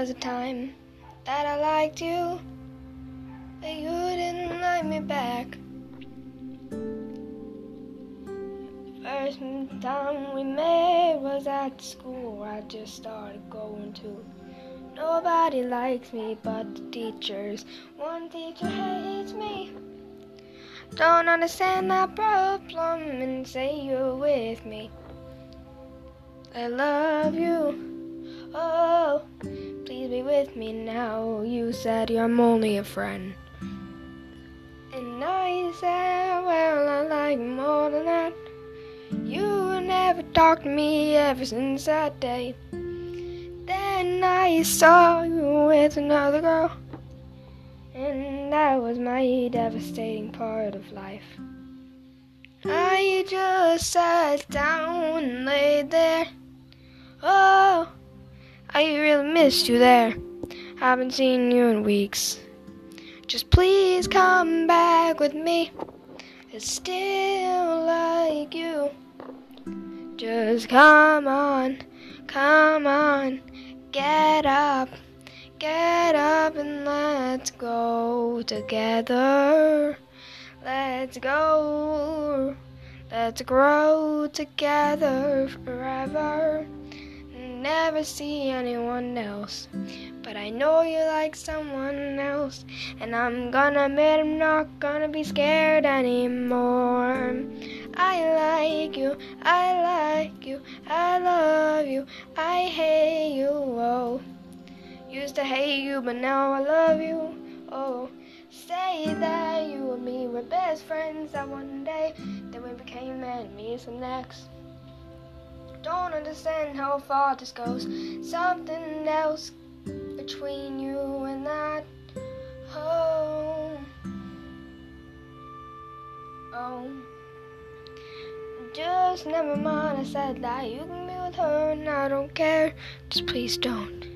was a time that I liked you, but you didn't like me back. First time we met was at school I just started going to. Nobody likes me but the teachers. One teacher hates me. Don't understand that problem and say you're with me. I love you. Oh, with me now. You said I'm only a friend. And I said, well, I like more than that. You never talked to me ever since that day. Then I saw you with another girl. And that was my devastating part of life. I just sat down and laid there. Oh, I really missed you there. Haven't seen you in weeks. Just please come back with me. It's still like you. Just come on, come on, get up, get up and let's go together. Let's go, let's grow together forever. Never see anyone else, but I know you like someone else, and I'm gonna admit I'm not gonna be scared anymore. I like you, I like you, I love you, I hate you, oh. Used to hate you, but now I love you, oh. Say that you and me were best friends that one day, then we became enemies the next. Don't understand how far this goes. Something else between you and that. Oh. Oh. Just never mind, I said that you can be with her and I don't care. Just please don't.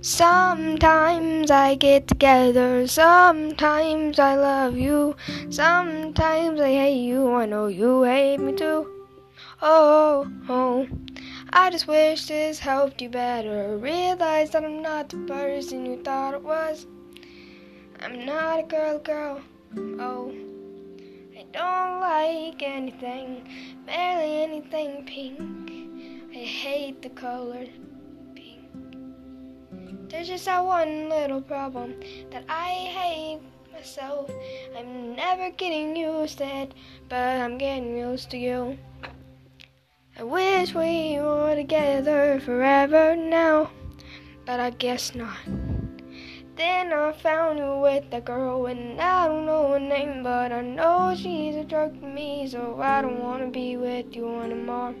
Sometimes I get together, sometimes I love you, sometimes I hate you, I know you hate me too. Oh, oh, I just wish this helped you better. Realize that I'm not the person you thought it was. I'm not a girl, girl. Oh, I don't like anything, barely anything pink. I hate the color pink. There's just that one little problem that I hate myself. I'm never getting used to it, but I'm getting used to you. I wish we were together forever now, but I guess not. Then I found you with that girl, and I don't know her name, but I know she's a jerk to me, so I don't wanna be with you anymore.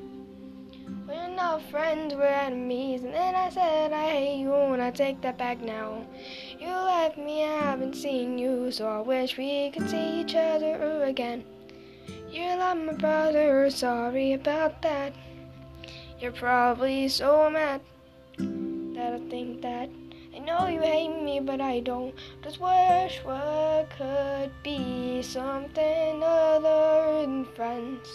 We're not friends, we're enemies, and then I said I hate you, and I take that back now. You left me, I haven't seen you, so I wish we could see each other again. You're like my brother, sorry about that. You're probably so mad that I think that. I know you hate me, but I don't. Just wish what could be something other than friends.